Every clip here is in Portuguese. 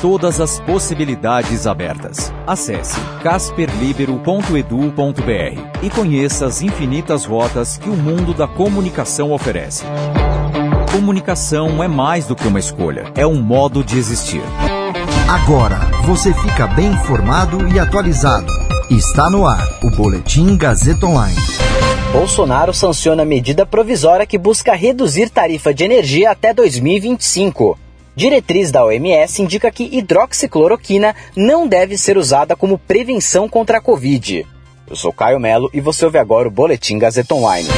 Todas as possibilidades abertas. Acesse casperlibero.edu.br e conheça as infinitas rotas que o mundo da comunicação oferece. Comunicação é mais do que uma escolha, é um modo de existir. Agora você fica bem informado e atualizado. Está no ar o Boletim Gazeta Online. Bolsonaro sanciona medida provisória que busca reduzir tarifa de energia até 2025. Diretriz da OMS indica que hidroxicloroquina não deve ser usada como prevenção contra a Covid. Eu sou Caio Melo e você ouve agora o Boletim Gazeta Online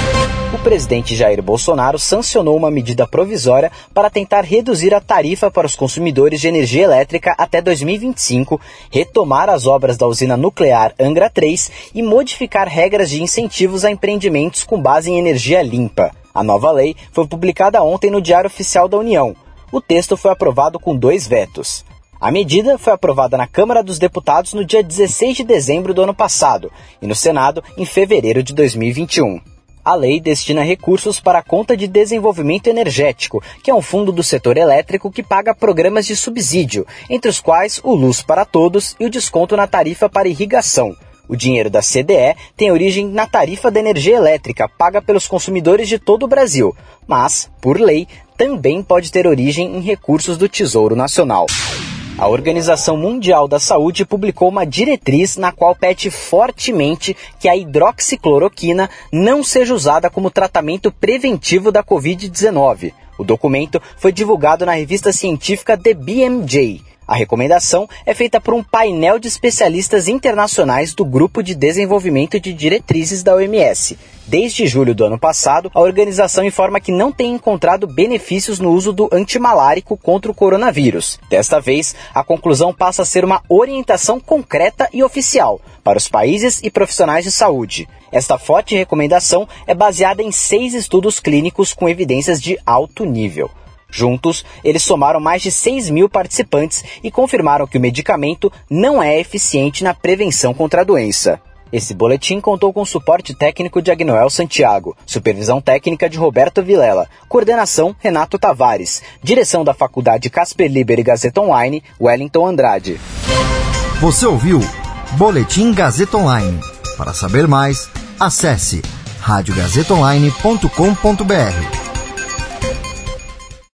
o presidente Jair Bolsonaro sancionou uma medida provisória para tentar reduzir a tarifa para os consumidores de energia elétrica até 2025, retomar as obras da usina nuclear Angra 3 e modificar regras de incentivos a empreendimentos com base em energia limpa. A nova lei foi publicada ontem no Diário Oficial da União. O texto foi aprovado com dois vetos. A medida foi aprovada na Câmara dos Deputados no dia 16 de dezembro do ano passado e no Senado em fevereiro de 2021. A lei destina recursos para a Conta de Desenvolvimento Energético, que é um fundo do setor elétrico que paga programas de subsídio, entre os quais o Luz para Todos e o desconto na tarifa para irrigação. O dinheiro da CDE tem origem na tarifa da energia elétrica paga pelos consumidores de todo o Brasil, mas, por lei, também pode ter origem em recursos do Tesouro Nacional. A Organização Mundial da Saúde publicou uma diretriz na qual pede fortemente que a hidroxicloroquina não seja usada como tratamento preventivo da Covid-19. O documento foi divulgado na revista científica The BMJ. A recomendação é feita por um painel de especialistas internacionais do Grupo de Desenvolvimento de Diretrizes da OMS. Desde julho do ano passado, a organização informa que não tem encontrado benefícios no uso do antimalárico contra o coronavírus. Desta vez, a conclusão passa a ser uma orientação concreta e oficial para os países e profissionais de saúde. Esta forte recomendação é baseada em seis estudos clínicos com evidências de alto nível. Juntos, eles somaram mais de 6 mil participantes e confirmaram que o medicamento não é eficiente na prevenção contra a doença. Esse boletim contou com suporte técnico de Agnoel Santiago, supervisão técnica de Roberto Vilela, coordenação Renato Tavares, direção da Faculdade Casper Liber e Gazeta Online, Wellington Andrade. Você ouviu Boletim Gazeta Online. Para saber mais, acesse radiogazetaonline.com.br.